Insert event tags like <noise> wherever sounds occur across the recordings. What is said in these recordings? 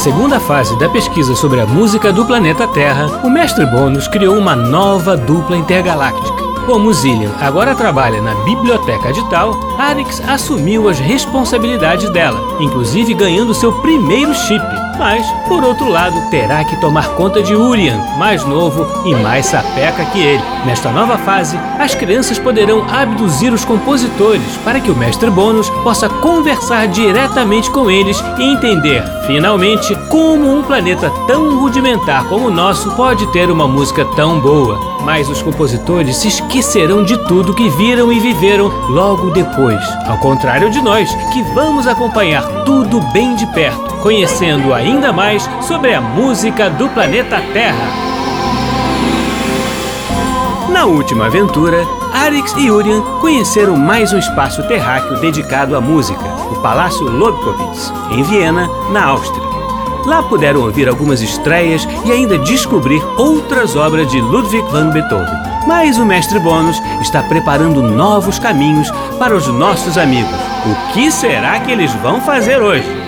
Na segunda fase da pesquisa sobre a música do planeta Terra, o mestre Bônus criou uma nova dupla intergaláctica. Como Zillian agora trabalha na biblioteca de Tal, Arix assumiu as responsabilidades dela, inclusive ganhando seu primeiro chip. Mas, por outro lado, terá que tomar conta de Urian, mais novo e mais sapeca que ele. Nesta nova fase, as crianças poderão abduzir os compositores para que o mestre Bônus possa conversar diretamente com eles e entender, finalmente, como um planeta tão rudimentar como o nosso pode ter uma música tão boa. Mas os compositores se esquecerão de tudo que viram e viveram logo depois. Ao contrário de nós, que vamos acompanhar tudo bem de perto, conhecendo ainda mais sobre a música do planeta Terra. Na última aventura, Arix e Urian conheceram mais um espaço terráqueo dedicado à música, o Palácio Lobkowitz, em Viena, na Áustria. Lá puderam ouvir algumas estreias e ainda descobrir outras obras de Ludwig van Beethoven. Mas o mestre Bônus está preparando novos caminhos para os nossos amigos. O que será que eles vão fazer hoje?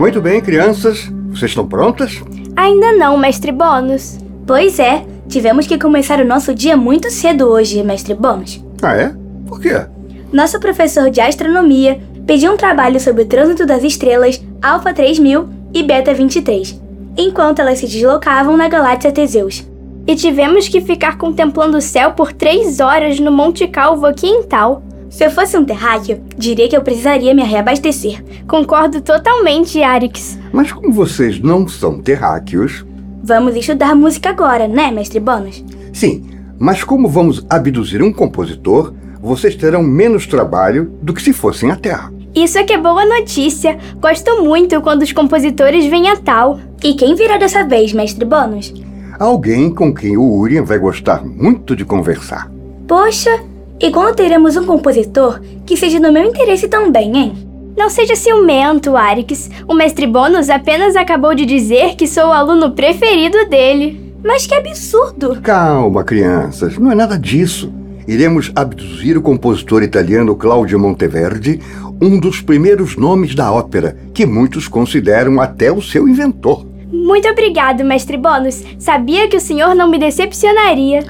Muito bem, crianças. Vocês estão prontas? Ainda não, mestre Bônus. Pois é, tivemos que começar o nosso dia muito cedo hoje, mestre Bônus. Ah, é? Por quê? Nosso professor de astronomia pediu um trabalho sobre o trânsito das estrelas Alpha 3000 e Beta 23, enquanto elas se deslocavam na galáxia Teseus. E tivemos que ficar contemplando o céu por três horas no Monte Calvo aqui em Tal. Se eu fosse um terráqueo, diria que eu precisaria me reabastecer. Concordo totalmente, Arix. Mas como vocês não são terráqueos. Vamos estudar música agora, né, mestre Bônus? Sim, mas como vamos abduzir um compositor, vocês terão menos trabalho do que se fossem à Terra. Isso é que é boa notícia. Gosto muito quando os compositores vêm a tal. E quem virá dessa vez, mestre Bônus? Alguém com quem o Urian vai gostar muito de conversar. Poxa, e quando teremos um compositor que seja do meu interesse também, hein? Não seja ciumento, Arix. O mestre Bônus apenas acabou de dizer que sou o aluno preferido dele. Mas que absurdo! Calma, crianças, não é nada disso. Iremos abduzir o compositor italiano Claudio Monteverdi, um dos primeiros nomes da ópera, que muitos consideram até o seu inventor. Muito obrigado, mestre Bônus. Sabia que o senhor não me decepcionaria.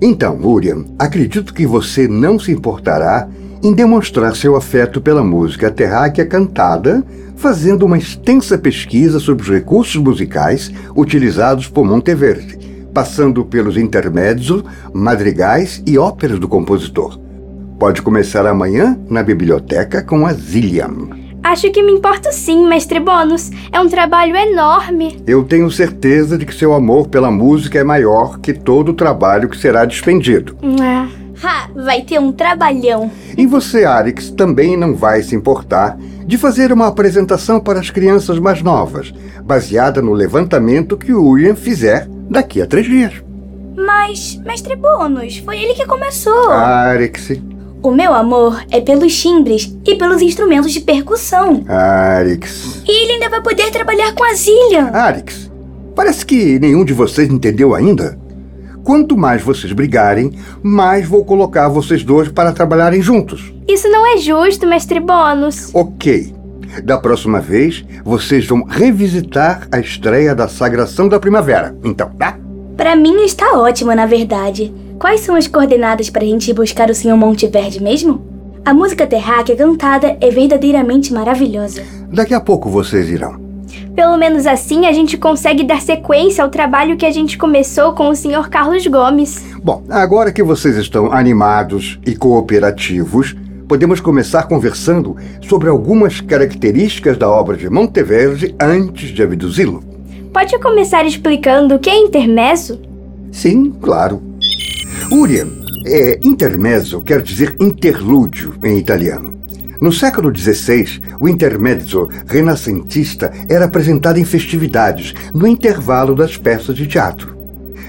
Então, Urian, acredito que você não se importará em demonstrar seu afeto pela música terráquea cantada, fazendo uma extensa pesquisa sobre os recursos musicais utilizados por Monteverdi, passando pelos intermédios, madrigais e óperas do compositor. Pode começar amanhã na biblioteca com a Zillian. Acho que me importo sim, mestre Bônus. É um trabalho enorme. Eu tenho certeza de que seu amor pela música é maior que todo o trabalho que será despendido. É. Ha, vai ter um trabalhão. E você, Arix, também não vai se importar de fazer uma apresentação para as crianças mais novas, baseada no levantamento que o William fizer daqui a três dias. Mas, mestre Bônus, foi ele que começou. Arix, O meu amor é pelos timbres e pelos instrumentos de percussão. Arix. E ele ainda vai poder trabalhar com a Zillian. Arix, parece que nenhum de vocês entendeu ainda. Quanto mais vocês brigarem, mais vou colocar vocês dois para trabalharem juntos. Isso não é justo, mestre Bônus. Ok. Da próxima vez, vocês vão revisitar a estreia da Sagração da Primavera. Então, tá? Pra mim está ótimo, na verdade. Quais são as coordenadas pra gente ir buscar o Sr. Monteverde mesmo? A música terráquea cantada é verdadeiramente maravilhosa. Daqui a pouco vocês irão. Pelo menos assim a gente consegue dar sequência ao trabalho que a gente começou com o Sr. Carlos Gomes. Bom, agora que vocês estão animados e cooperativos, podemos começar conversando sobre algumas características da obra de Monteverde antes de abduzi-lo. Pode começar explicando o que é intermezzo? Sim, claro. Urian, é, intermezzo quer dizer interlúdio em italiano. No século XVI, o intermezzo renascentista era apresentado em festividades, no intervalo das peças de teatro.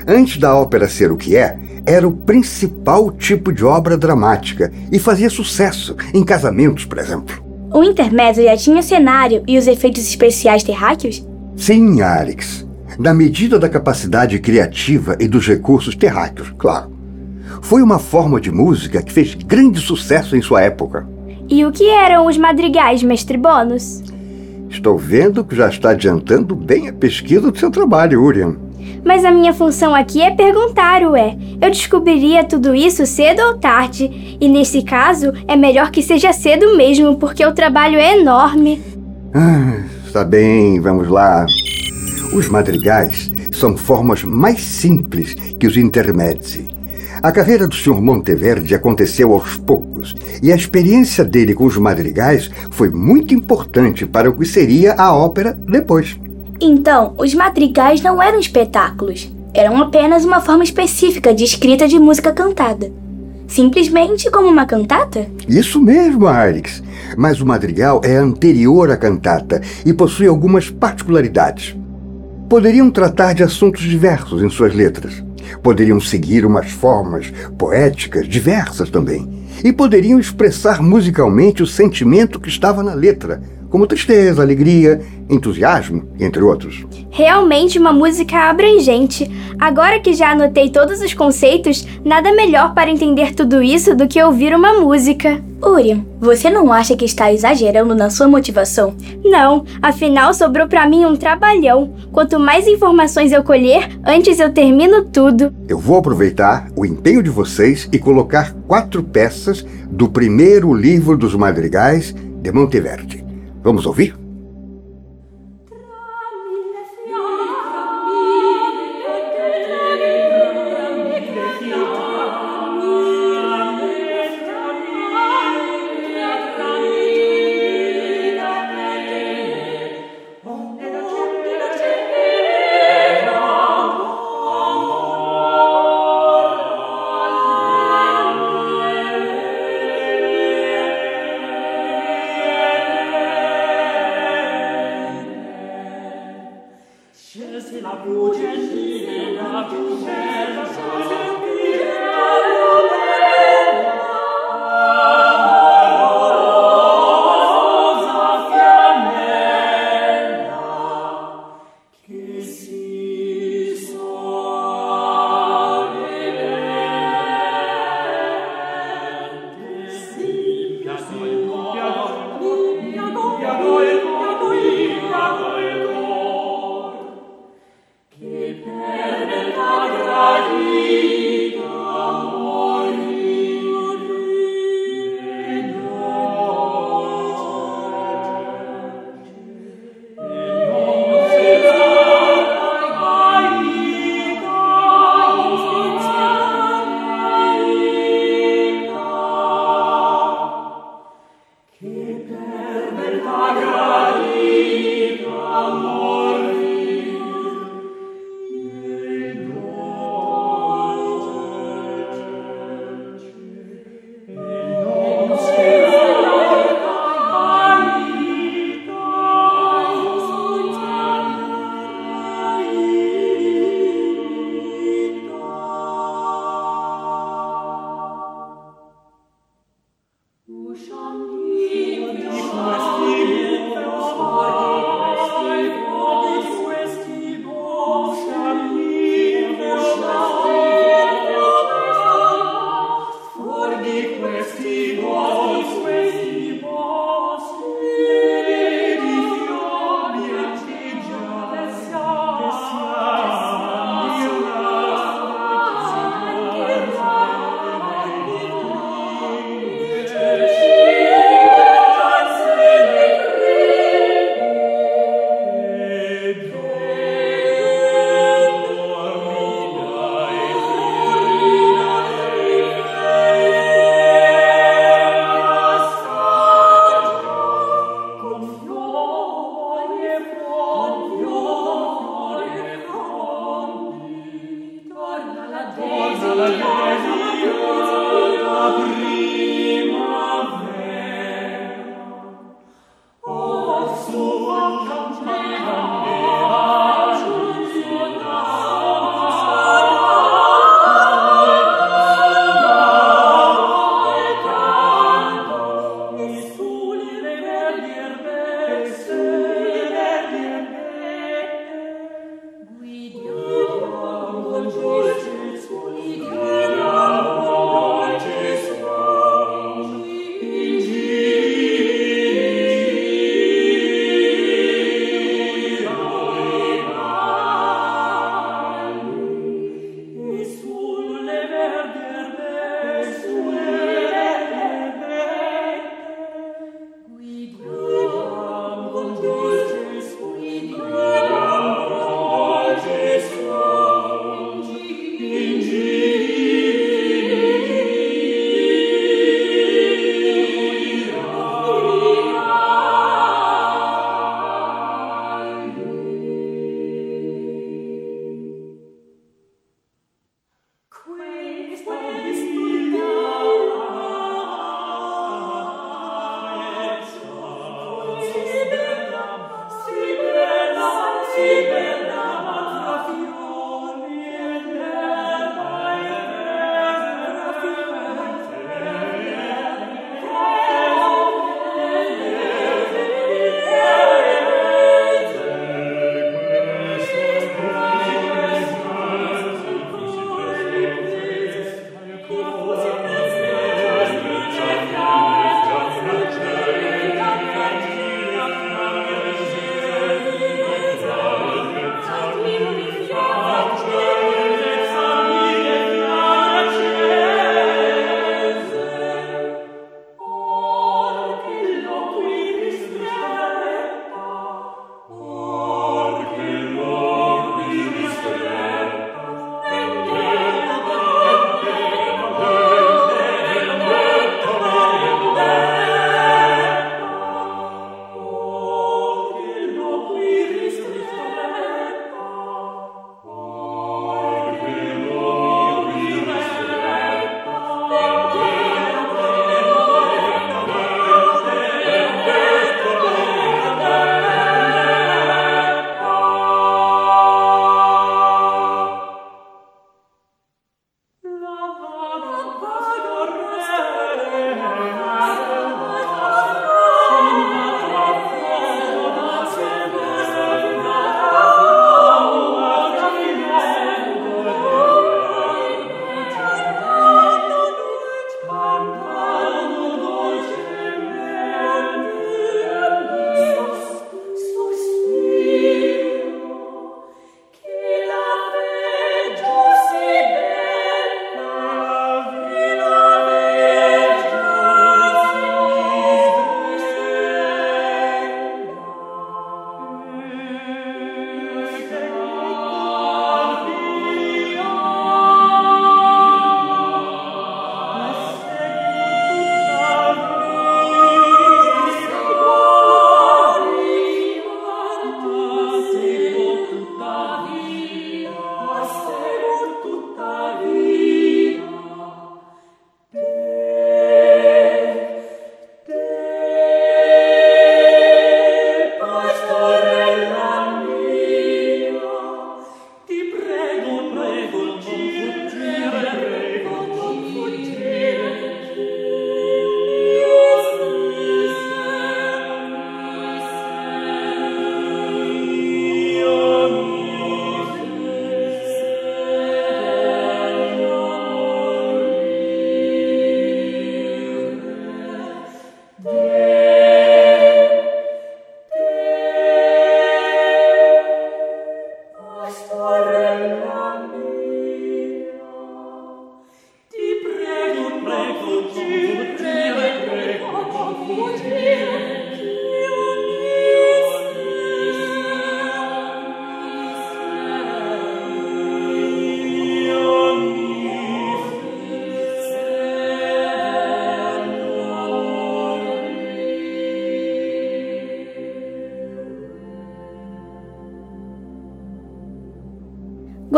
Antes da ópera ser o que é, era o principal tipo de obra dramática e fazia sucesso em casamentos, por exemplo. O intermezzo já tinha cenário e os efeitos especiais terráqueos? Sim, Alex. Na medida da capacidade criativa e dos recursos terráqueos, claro. Foi uma forma de música que fez grande sucesso em sua época. E o que eram os madrigais, mestre Bônus? Estou vendo que já está adiantando bem a pesquisa do seu trabalho, Urian. Mas a minha função aqui é perguntar, ué. Eu descobriria tudo isso cedo ou tarde. E nesse caso, é melhor que seja cedo mesmo, porque o trabalho é enorme. Ah, está bem, vamos lá. Os madrigais são formas mais simples que os intermédios. A carreira do Sr. Monteverde aconteceu aos poucos, e a experiência dele com os madrigais foi muito importante para o que seria a ópera depois. Então, os madrigais não eram espetáculos, eram apenas uma forma específica de escrita de música cantada. Simplesmente como uma cantata? Isso mesmo, Arix. Mas o madrigal é anterior à cantata e possui algumas particularidades. Poderiam tratar de assuntos diversos em suas letras. Poderiam seguir umas formas poéticas diversas também. E poderiam expressar musicalmente o sentimento que estava na letra, como tristeza, alegria, entusiasmo, entre outros. Realmente uma música abrangente. Agora que já anotei todos os conceitos, nada melhor para entender tudo isso do que ouvir uma música. Urian, você não acha que está exagerando na sua motivação? Não, afinal sobrou para mim um trabalhão. Quanto mais informações eu colher, antes eu termino tudo. Eu vou aproveitar o empenho de vocês e colocar quatro peças do primeiro livro dos madrigais de Monteverdi. Vamos ouvir?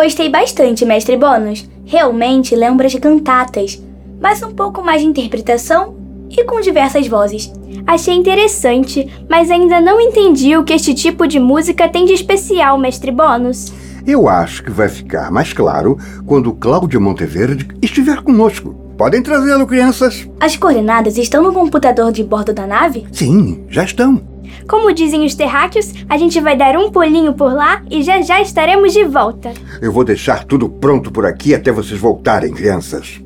Gostei bastante, mestre Bônus. Realmente lembra as cantatas, mas um pouco mais de interpretação e com diversas vozes. Achei interessante, mas ainda não entendi o que este tipo de música tem de especial, mestre Bônus. Eu acho que vai ficar mais claro quando Cláudio Monteverde estiver conosco. Podem trazê-lo, crianças? As coordenadas estão no computador de bordo da nave? Sim, já estão. Como dizem os terráqueos, a gente vai dar um pulinho por lá e já já estaremos de volta. Eu vou deixar tudo pronto por aqui até vocês voltarem, crianças.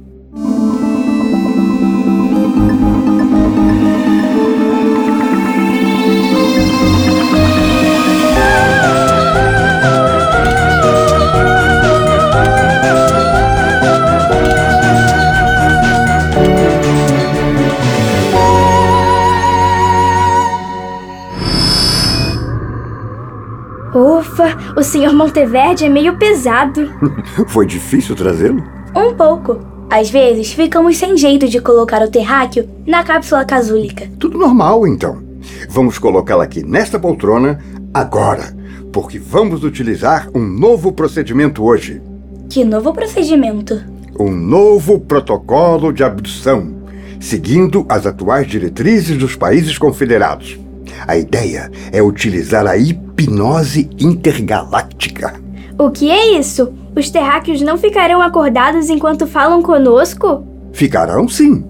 O Sr. Monteverde é meio pesado. <laughs> Foi difícil trazê-lo? Um pouco. Às vezes ficamos sem jeito de colocar o terráqueo na cápsula casúlica. Tudo normal, então. Vamos colocá-la aqui nesta poltrona agora, porque vamos utilizar um novo procedimento hoje. Que novo procedimento? Um novo protocolo de abdução, seguindo as atuais diretrizes dos países confederados. A ideia é utilizar a hipnose intergaláctica. O que é isso? Os terráqueos não ficarão acordados enquanto falam conosco? Ficarão sim.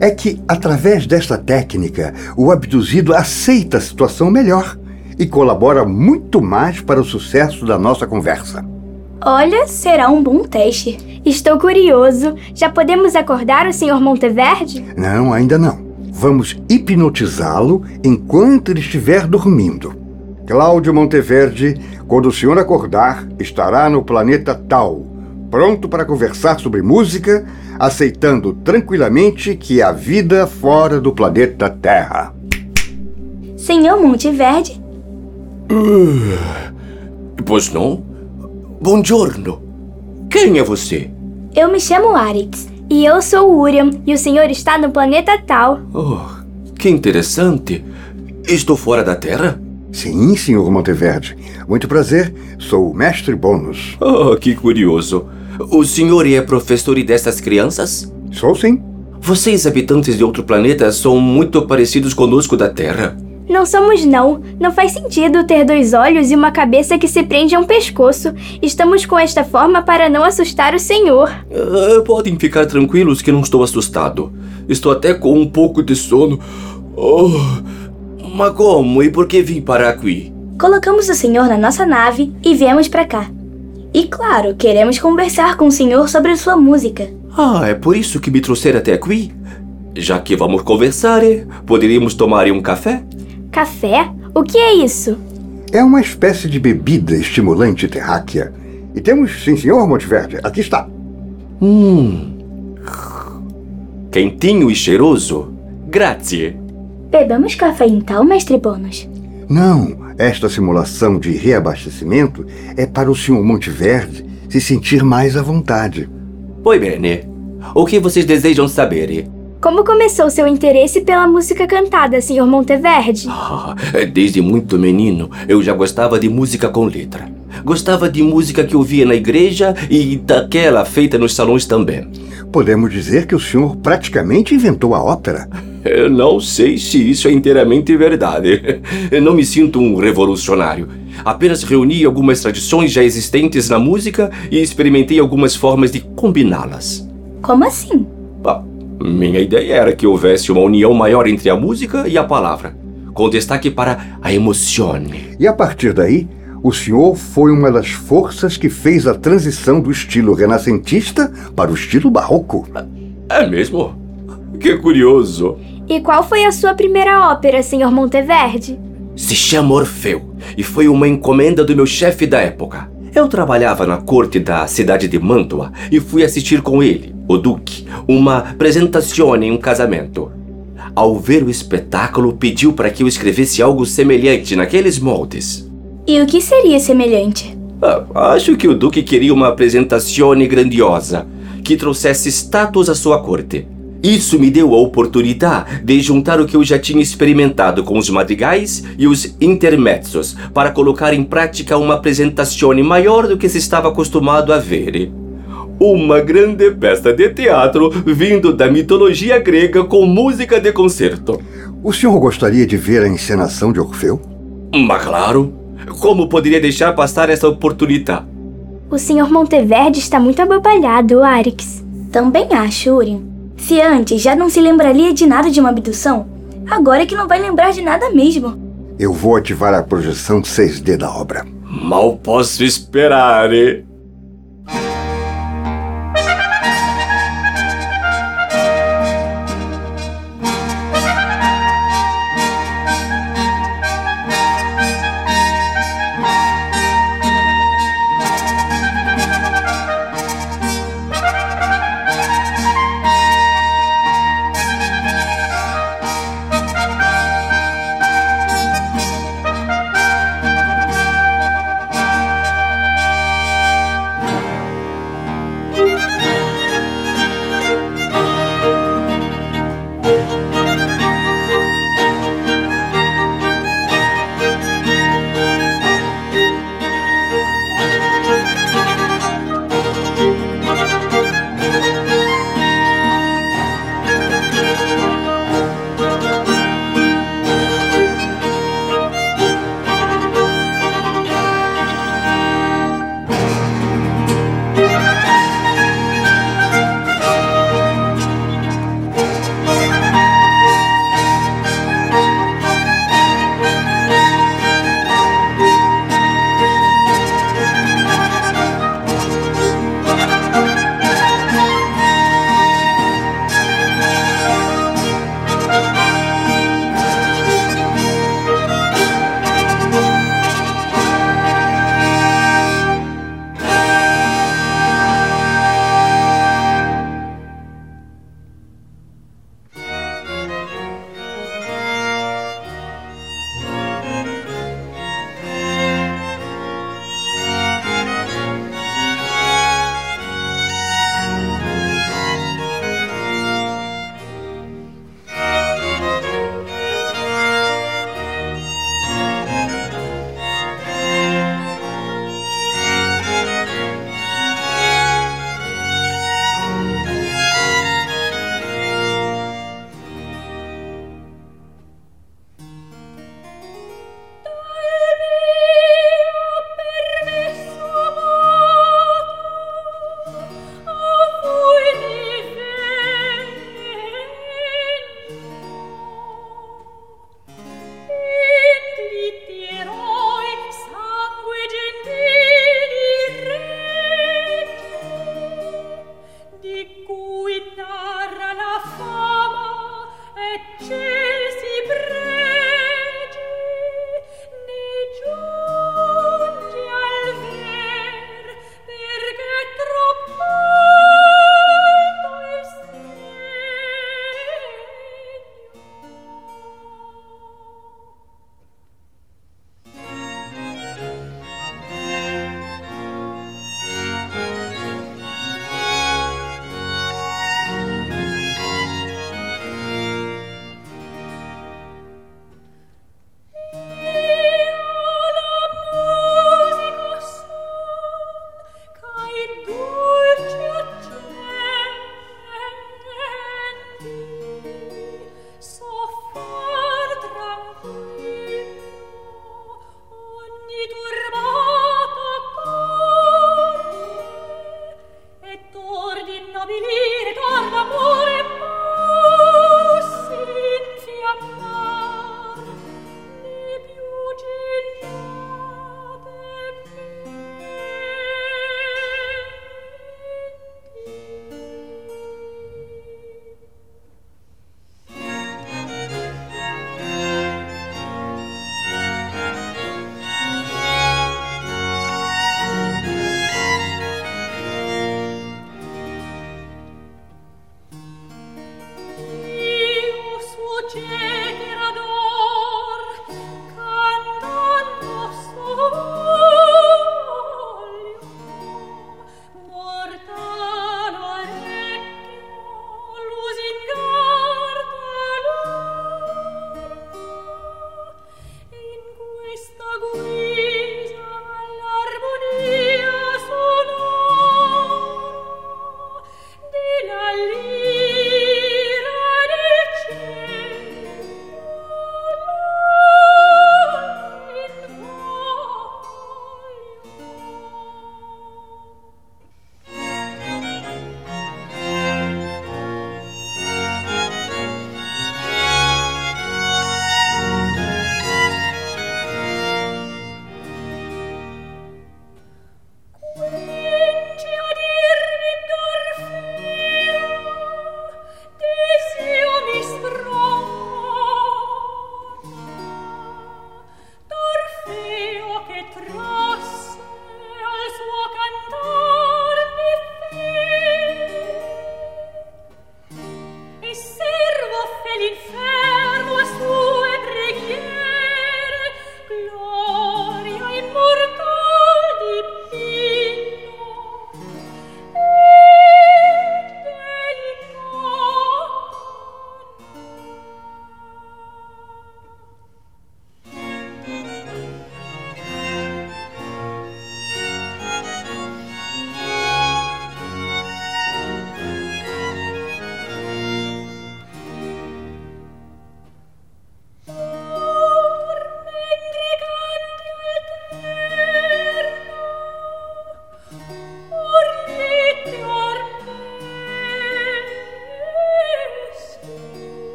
É que, através desta técnica, o abduzido aceita a situação melhor e colabora muito mais para o sucesso da nossa conversa. Olha, será um bom teste. Estou curioso. Já podemos acordar o Sr. Monteverde? Não, ainda não. Vamos hipnotizá-lo enquanto ele estiver dormindo. Cláudio Monteverde, quando o senhor acordar, estará no planeta tal, pronto para conversar sobre música, aceitando tranquilamente que há vida fora do planeta Terra. Senhor Monteverde? Uh, pois não? Bom giorno. Quem é você? Eu me chamo Arix. E eu sou o Uriam, e o senhor está no planeta tal. Oh, que interessante. Estou fora da Terra? Sim, senhor Monteverde. Muito prazer. Sou o mestre Bônus. Oh, que curioso. O senhor é professor dessas crianças? Sou sim. Vocês, habitantes de outro planeta, são muito parecidos conosco da Terra. Não somos não. Não faz sentido ter dois olhos e uma cabeça que se prende a um pescoço. Estamos com esta forma para não assustar o senhor. Uh, podem ficar tranquilos que não estou assustado. Estou até com um pouco de sono. Oh, mas como e por que vim para aqui? Colocamos o senhor na nossa nave e viemos para cá. E claro, queremos conversar com o senhor sobre sua música. Ah, é por isso que me trouxeram até aqui? Já que vamos conversar, poderíamos tomar um café? Café? O que é isso? É uma espécie de bebida estimulante terráquea. E temos, sim senhor, Monteverde. Aqui está. Hum. Quentinho e cheiroso. Grazie. Bebamos café então, mestre Bônus? Não. Esta simulação de reabastecimento é para o senhor Monteverde se sentir mais à vontade. Pois bem. O que vocês desejam saber? Como começou seu interesse pela música cantada, Sr. Monteverde? Ah, <laughs> desde muito menino, eu já gostava de música com letra. Gostava de música que ouvia na igreja e daquela feita nos salões também. Podemos dizer que o senhor praticamente inventou a ópera. Eu não sei se isso é inteiramente verdade. Eu não me sinto um revolucionário. Apenas reuni algumas tradições já existentes na música e experimentei algumas formas de combiná-las. Como assim? Ah, minha ideia era que houvesse uma união maior entre a música e a palavra, com destaque para a emozione. E a partir daí, o senhor foi uma das forças que fez a transição do estilo renascentista para o estilo barroco. É mesmo? Que curioso. E qual foi a sua primeira ópera, Sr. Monteverde? Se chama Orfeu e foi uma encomenda do meu chefe da época. Eu trabalhava na corte da cidade de Mantua e fui assistir com ele, o Duque, uma apresentação em um casamento. ao ver o espetáculo, pediu para que eu escrevesse algo semelhante naqueles moldes. E o que seria semelhante? Ah, acho que o Duque queria uma apresentação grandiosa, que trouxesse status à sua corte. Isso me deu a oportunidade de juntar o que eu já tinha experimentado com os madrigais e os intermezzos para colocar em prática uma apresentação maior do que se estava acostumado a ver. Uma grande peça de teatro vindo da mitologia grega com música de concerto. O senhor gostaria de ver a encenação de Orfeu? Mas claro, como poderia deixar passar essa oportunidade? O senhor Monteverde está muito abobalhado, Arix. Também acho, Urien. Se antes já não se lembraria de nada de uma abdução, agora é que não vai lembrar de nada mesmo. Eu vou ativar a projeção 6D da obra. Mal posso esperar, hein?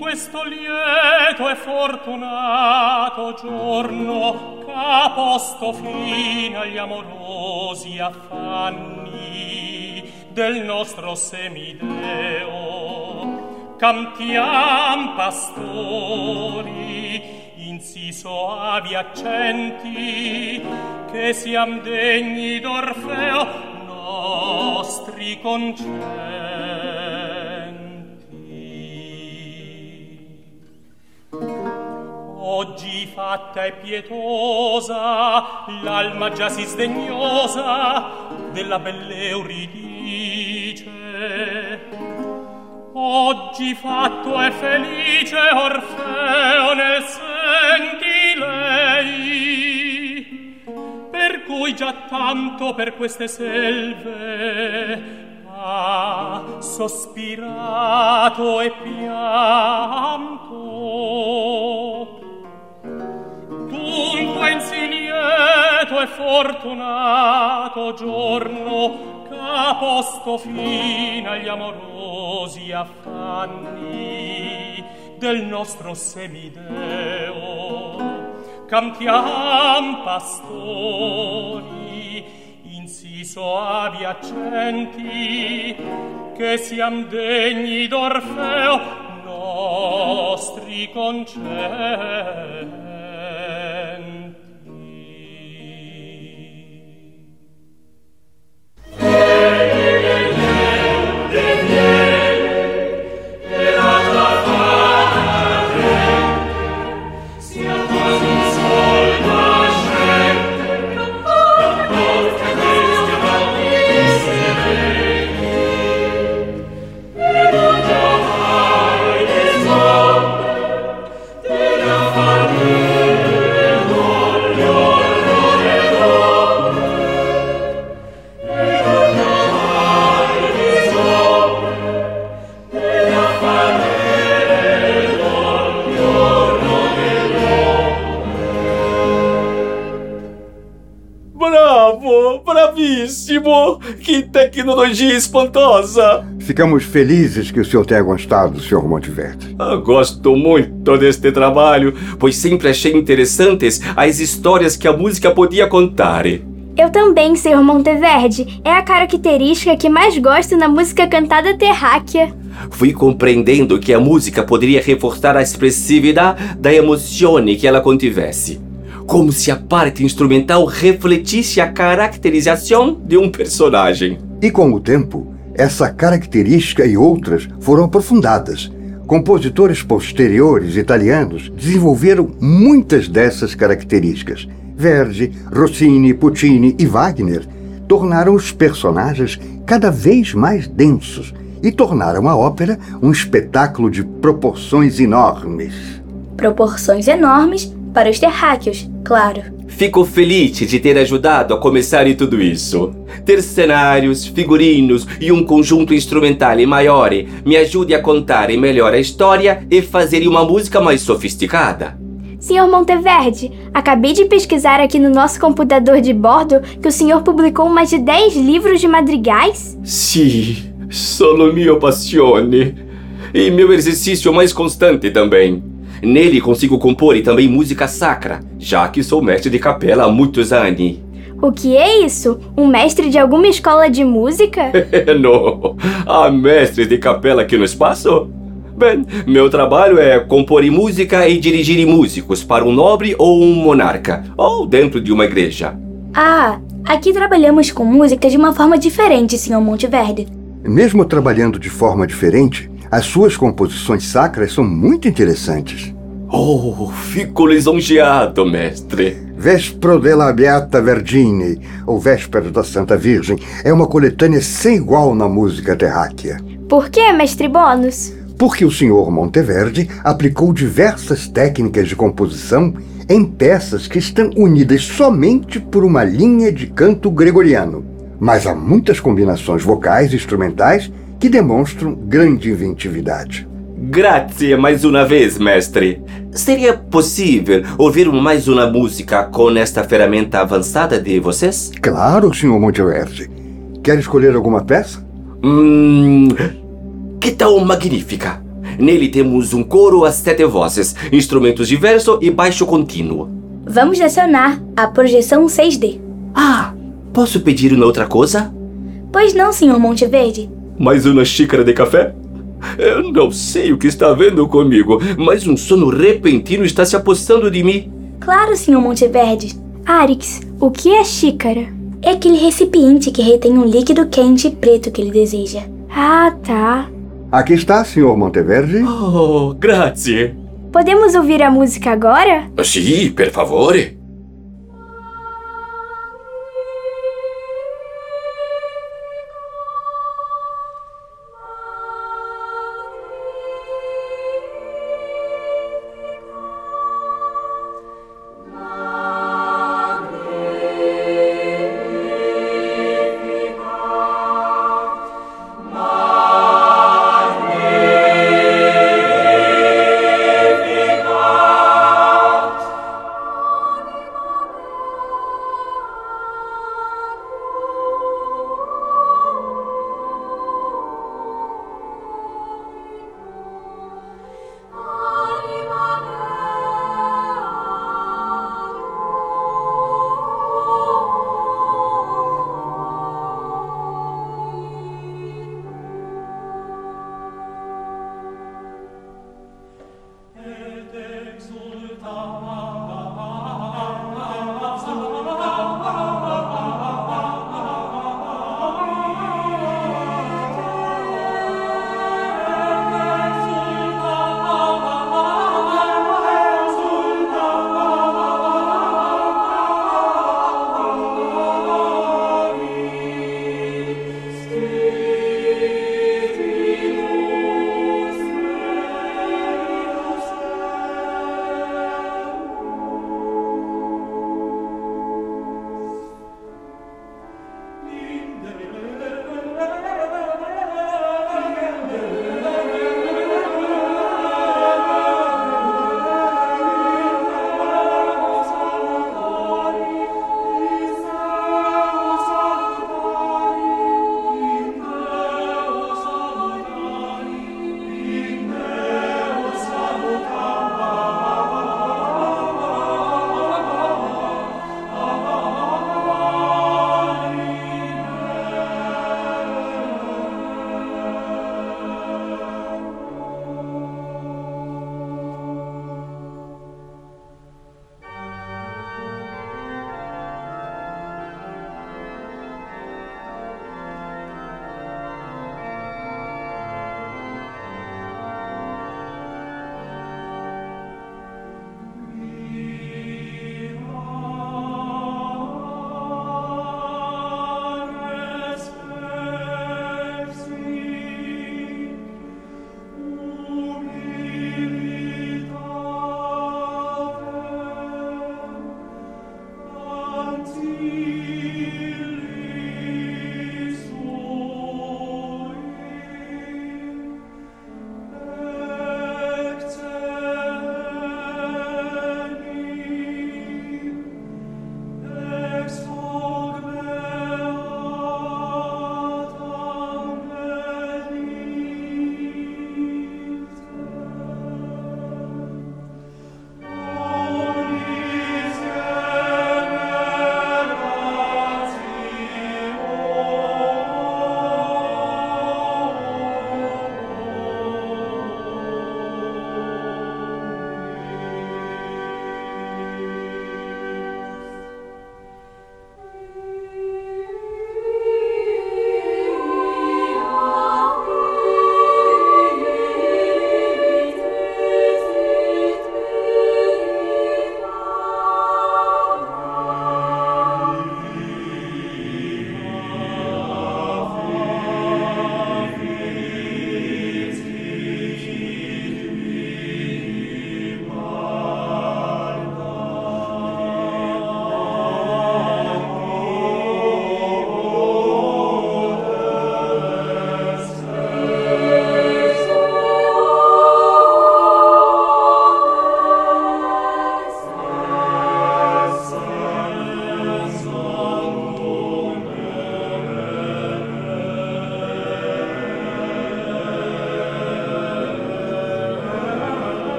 Questo lieto e fortunato giorno che posto fine agli amorosi affanni del nostro semideo. Cantiam pastori in soavi accenti che siam degni d'Orfeo nostri concerti Oggi fatta e pietosa, l'alma già si sdegnosa della belle Euridice. Oggi fatto e felice Orfeo ne senti lei, per cui già tanto per queste selve ha sospirato e pianto. Sì lieto e fortunato giorno Che posto fine agli amorosi affanni Del nostro semideo. Cantiam pastori in sì soavi accenti Che siam degni d'Orfeo nostri concerti tecnologia espantosa! Ficamos felizes que o senhor tenha gostado, Sr. Monteverde. Ah, gosto muito deste trabalho, pois sempre achei interessantes as histórias que a música podia contar. Eu também, Sr. Monteverde. É a característica que mais gosto na música cantada terráquea. Fui compreendendo que a música poderia reforçar a expressividade da emoção que ela contivesse. como se a parte instrumental refletisse a caracterização de um personagem. E com o tempo, essa característica e outras foram aprofundadas. Compositores posteriores italianos desenvolveram muitas dessas características. Verdi, Rossini, Puccini e Wagner tornaram os personagens cada vez mais densos e tornaram a ópera um espetáculo de proporções enormes. Proporções enormes para os terráqueos, claro. Fico feliz de ter ajudado a começar em tudo isso. Ter cenários, figurinos e um conjunto instrumental maior me ajude a contar melhor a história e fazer uma música mais sofisticada. Senhor Monteverde, acabei de pesquisar aqui no nosso computador de bordo que o senhor publicou mais de 10 livros de madrigais? Sim, solo mio passione. E meu exercício mais constante também. Nele consigo compor e também música sacra, já que sou mestre de capela há muitos anos. O que é isso? Um mestre de alguma escola de música? <laughs> Não, há mestres de capela aqui no espaço? Bem, meu trabalho é compor música e dirigir músicos para um nobre ou um monarca, ou dentro de uma igreja. Ah, aqui trabalhamos com música de uma forma diferente, Sr. Monteverde. Mesmo trabalhando de forma diferente, as suas composições sacras são muito interessantes. Oh, fico lisonjeado, mestre. Vespro della Beata Vergine, ou Vésperas da Santa Virgem, é uma coletânea sem igual na música terráquea. Por que, mestre Bônus? Porque o Sr. Monteverde aplicou diversas técnicas de composição em peças que estão unidas somente por uma linha de canto gregoriano. Mas há muitas combinações vocais e instrumentais que demonstram grande inventividade. Grazie mais uma vez, mestre. Seria possível ouvir mais uma música com esta ferramenta avançada de vocês? Claro, Sr. Monteverde. Quer escolher alguma peça? Hum. Que tal Magnífica? Nele temos um coro a sete vozes, instrumentos de verso e baixo contínuo. Vamos acionar a projeção 6D. Ah, posso pedir uma outra coisa? Pois não, Sr. Monteverde. Mais uma xícara de café? Eu não sei o que está vendo comigo, mas um sono repentino está se apossando de mim. Claro, Sr. Monteverde. Arix, o que é xícara? É aquele recipiente que retém um líquido quente e preto que ele deseja. Ah, tá. Aqui está, Sr. Monteverde. Oh, grazie. Podemos ouvir a música agora? Sim, per favore.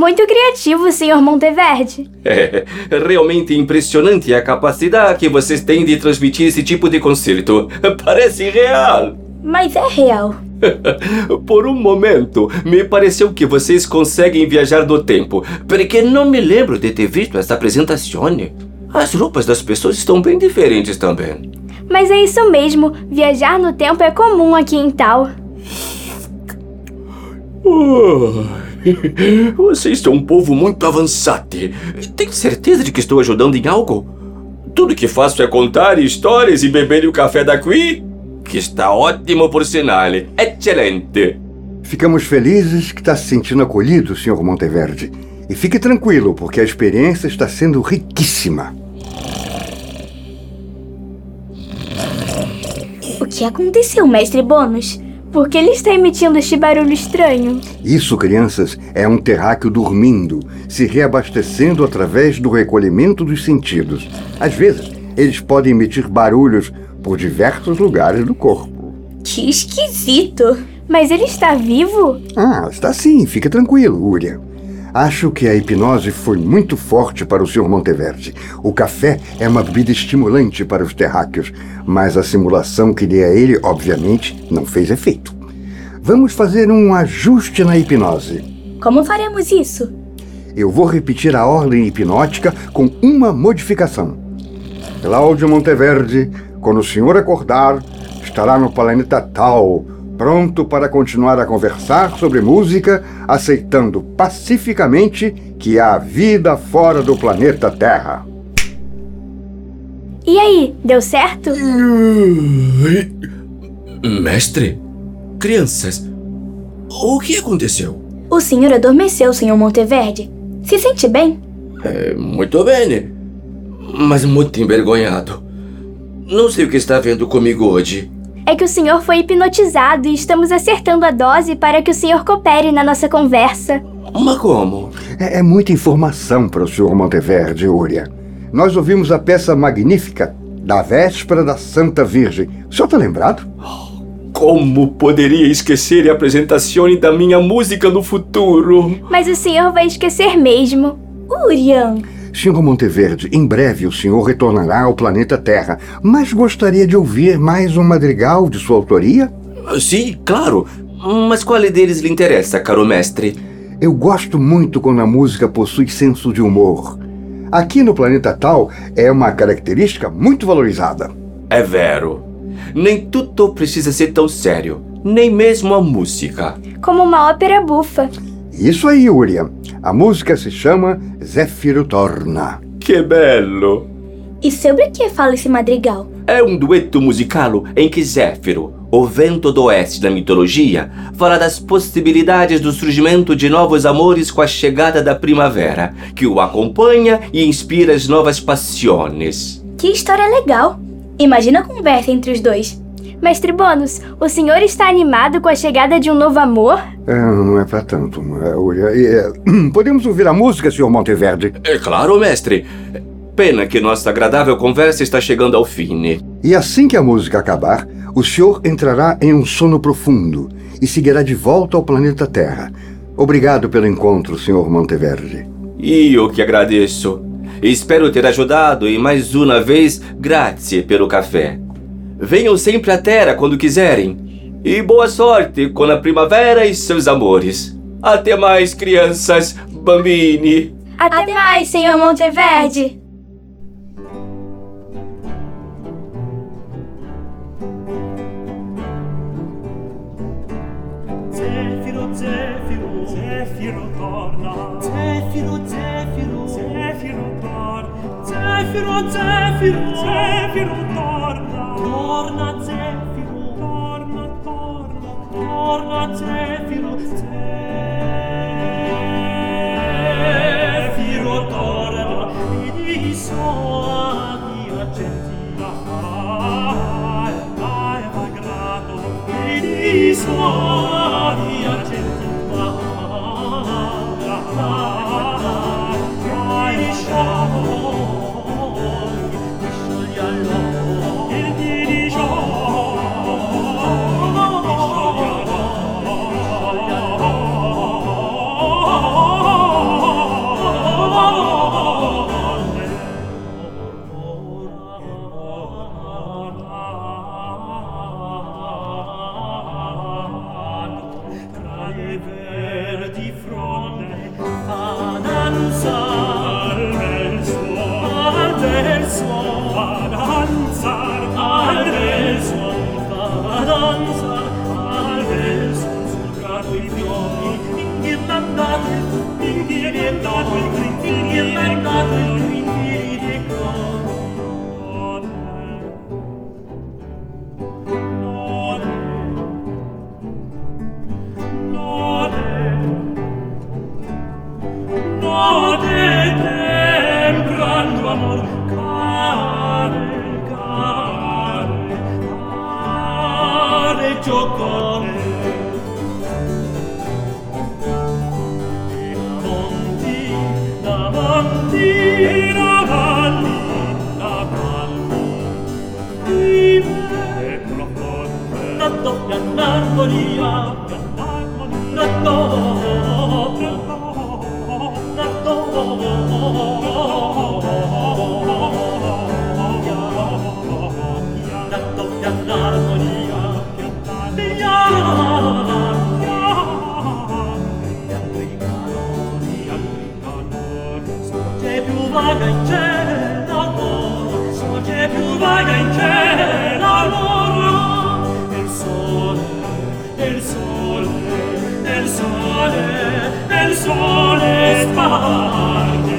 Muito criativo, senhor Monteverde. É realmente impressionante a capacidade que vocês têm de transmitir esse tipo de concerto. Parece real. Mas é real. <laughs> Por um momento, me pareceu que vocês conseguem viajar no tempo, porque não me lembro de ter visto essa apresentação. As roupas das pessoas estão bem diferentes também. Mas é isso mesmo, viajar no tempo é comum aqui em Tal. Oh, <laughs> vocês são um povo muito avançado. Tem certeza de que estou ajudando em algo? Tudo que faço é contar histórias e beber o café da Qui? Que está ótimo por sinal. Excelente. Ficamos felizes que está se sentindo acolhido, Sr. Monteverde. E fique tranquilo, porque a experiência está sendo riquíssima. O que aconteceu, mestre Bônus? Por que ele está emitindo este barulho estranho? Isso, crianças, é um terráqueo dormindo, se reabastecendo através do recolhimento dos sentidos. Às vezes, eles podem emitir barulhos por diversos lugares do corpo. Que esquisito. Mas ele está vivo? Ah, está sim, fica tranquilo, Uriah. Acho que a hipnose foi muito forte para o Sr. Monteverde. O café é uma bebida estimulante para os terráqueos, mas a simulação que dei a ele, obviamente, não fez efeito. Vamos fazer um ajuste na hipnose. Como faremos isso? Eu vou repetir a ordem hipnótica com uma modificação. Cláudio Monteverde, quando o senhor acordar, estará no planeta Tal, pronto para continuar a conversar sobre música, aceitando pacificamente que há vida fora do planeta Terra. E aí, deu certo? Mestre? Crianças? O que aconteceu? O senhor adormeceu, senhor Monteverde. Se sente bem? É, muito bem, mas muito envergonhado. Não sei o que está vendo comigo hoje. É que o senhor foi hipnotizado e estamos acertando a dose para que o senhor coopere na nossa conversa. Mas como? É, é muita informação para o Sr. Monteverde, Uriah. Nós ouvimos a peça magnífica da véspera da Santa Virgem. O senhor está lembrado? Como poderia esquecer a apresentação da minha música no futuro? Mas o senhor vai esquecer mesmo. Urian. Senhor Monteverde, em breve o senhor retornará ao planeta Terra, mas gostaria de ouvir mais um madrigal de sua autoria? Sim, claro. Mas qual deles lhe interessa, caro mestre? Eu gosto muito quando a música possui senso de humor. Aqui no planeta Tal é uma característica muito valorizada. É vero. Nem tudo precisa ser tão sério, nem mesmo a música. Como uma ópera bufa. Isso aí, Uriah. A música se chama Zéfiro Torna. Que belo! E sobre o que fala esse madrigal? É um dueto musical em que Zéfiro, o vento do oeste da mitologia, fala das possibilidades do surgimento de novos amores com a chegada da primavera, que o acompanha e inspira as novas paixões. Que história legal! Imagina a conversa entre os dois. Mestre Bônus, o senhor está animado com a chegada de um novo amor? É, não é para tanto, é. É, <clears throat> podemos ouvir a música, Sr. Monteverde? É claro, mestre. Pena que nossa agradável conversa está chegando ao fim. E assim que a música acabar, o senhor entrará em um sono profundo e seguirá de volta ao planeta Terra. Obrigado pelo encontro, Sr. Monteverde. E eu que agradeço. Espero ter ajudado e mais uma vez, grazie pelo café. Venham sempre à Terra quando quiserem. E boa sorte com a primavera e seus amores. Até mais, crianças bambini. Até, Até mais, senhor Monteverde. Zefiro, Zefiro, Zefiro torna. Zefiro, Zefiro, Zefiro torna zefiro torna torna torna zefiro zefiro torna di ah, accentila ai vai grado di sogni. vaga in te l'amor sol che più vaga in te l'amor del sole del sole del sole del sole sparge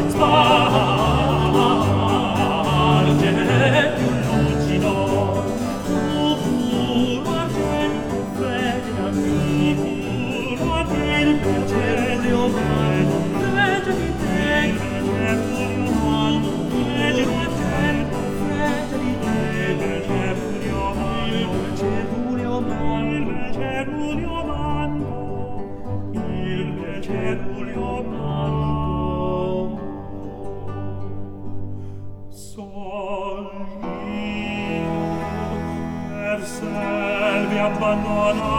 alegria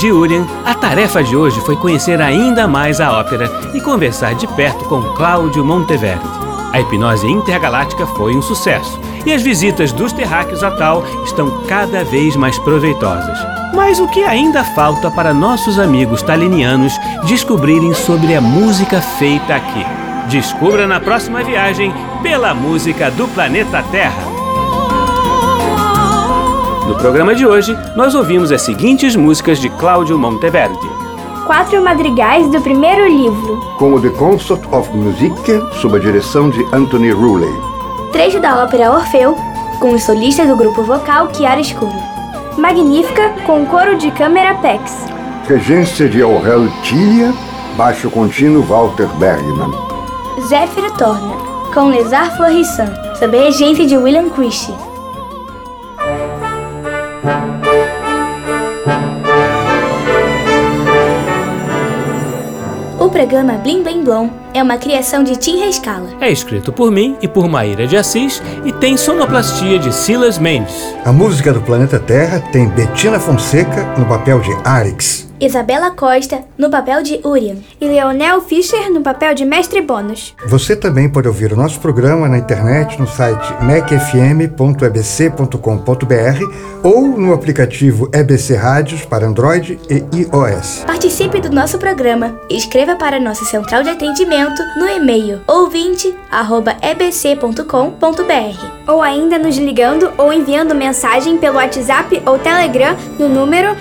de Urien, a tarefa de hoje foi conhecer ainda mais a ópera e conversar de perto com Cláudio Monteverdi. A hipnose intergaláctica foi um sucesso e as visitas dos terráqueos a tal estão cada vez mais proveitosas. Mas o que ainda falta para nossos amigos talinianos descobrirem sobre a música feita aqui? Descubra na próxima viagem pela música do planeta Terra. No programa de hoje, nós ouvimos as seguintes músicas de Cláudio Monteverdi. Quatro madrigais do primeiro livro. Com o The Consort of Musique, sob a direção de Anthony Ruley. Trecho da ópera Orfeu, com os solistas do grupo vocal Chiaroscuro. Magnífica, com coro de câmera Pex. Regência de Aurel Tilia, baixo contínuo Walter Bergman. Zéfiro Torna, com Les Arts Florissants, sob a regência de William Christie. Programa Blim Blim Blom é uma criação de Tim Rescala. É escrito por mim e por Maíra de Assis e tem sonoplastia de Silas Mendes. A música do planeta Terra tem Bettina Fonseca no papel de Arix. Isabela Costa, no papel de Urian. E Leonel Fischer no papel de mestre bônus. Você também pode ouvir o nosso programa na internet no site mecfm.ebc.com.br ou no aplicativo EBC Rádios para Android e iOS. Participe do nosso programa. Escreva para nossa central de atendimento no e-mail ouvinte@ebc.com.br Ou ainda nos ligando ou enviando mensagem pelo WhatsApp ou Telegram no número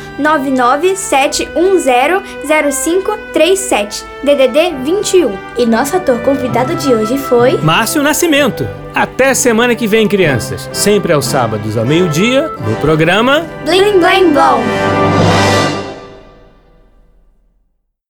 997100537, DDD 21. E nosso ator convidado de hoje foi Márcio Nascimento. Até semana que vem, crianças. Sempre aos sábados ao meio-dia, no programa Blim Blim Blom!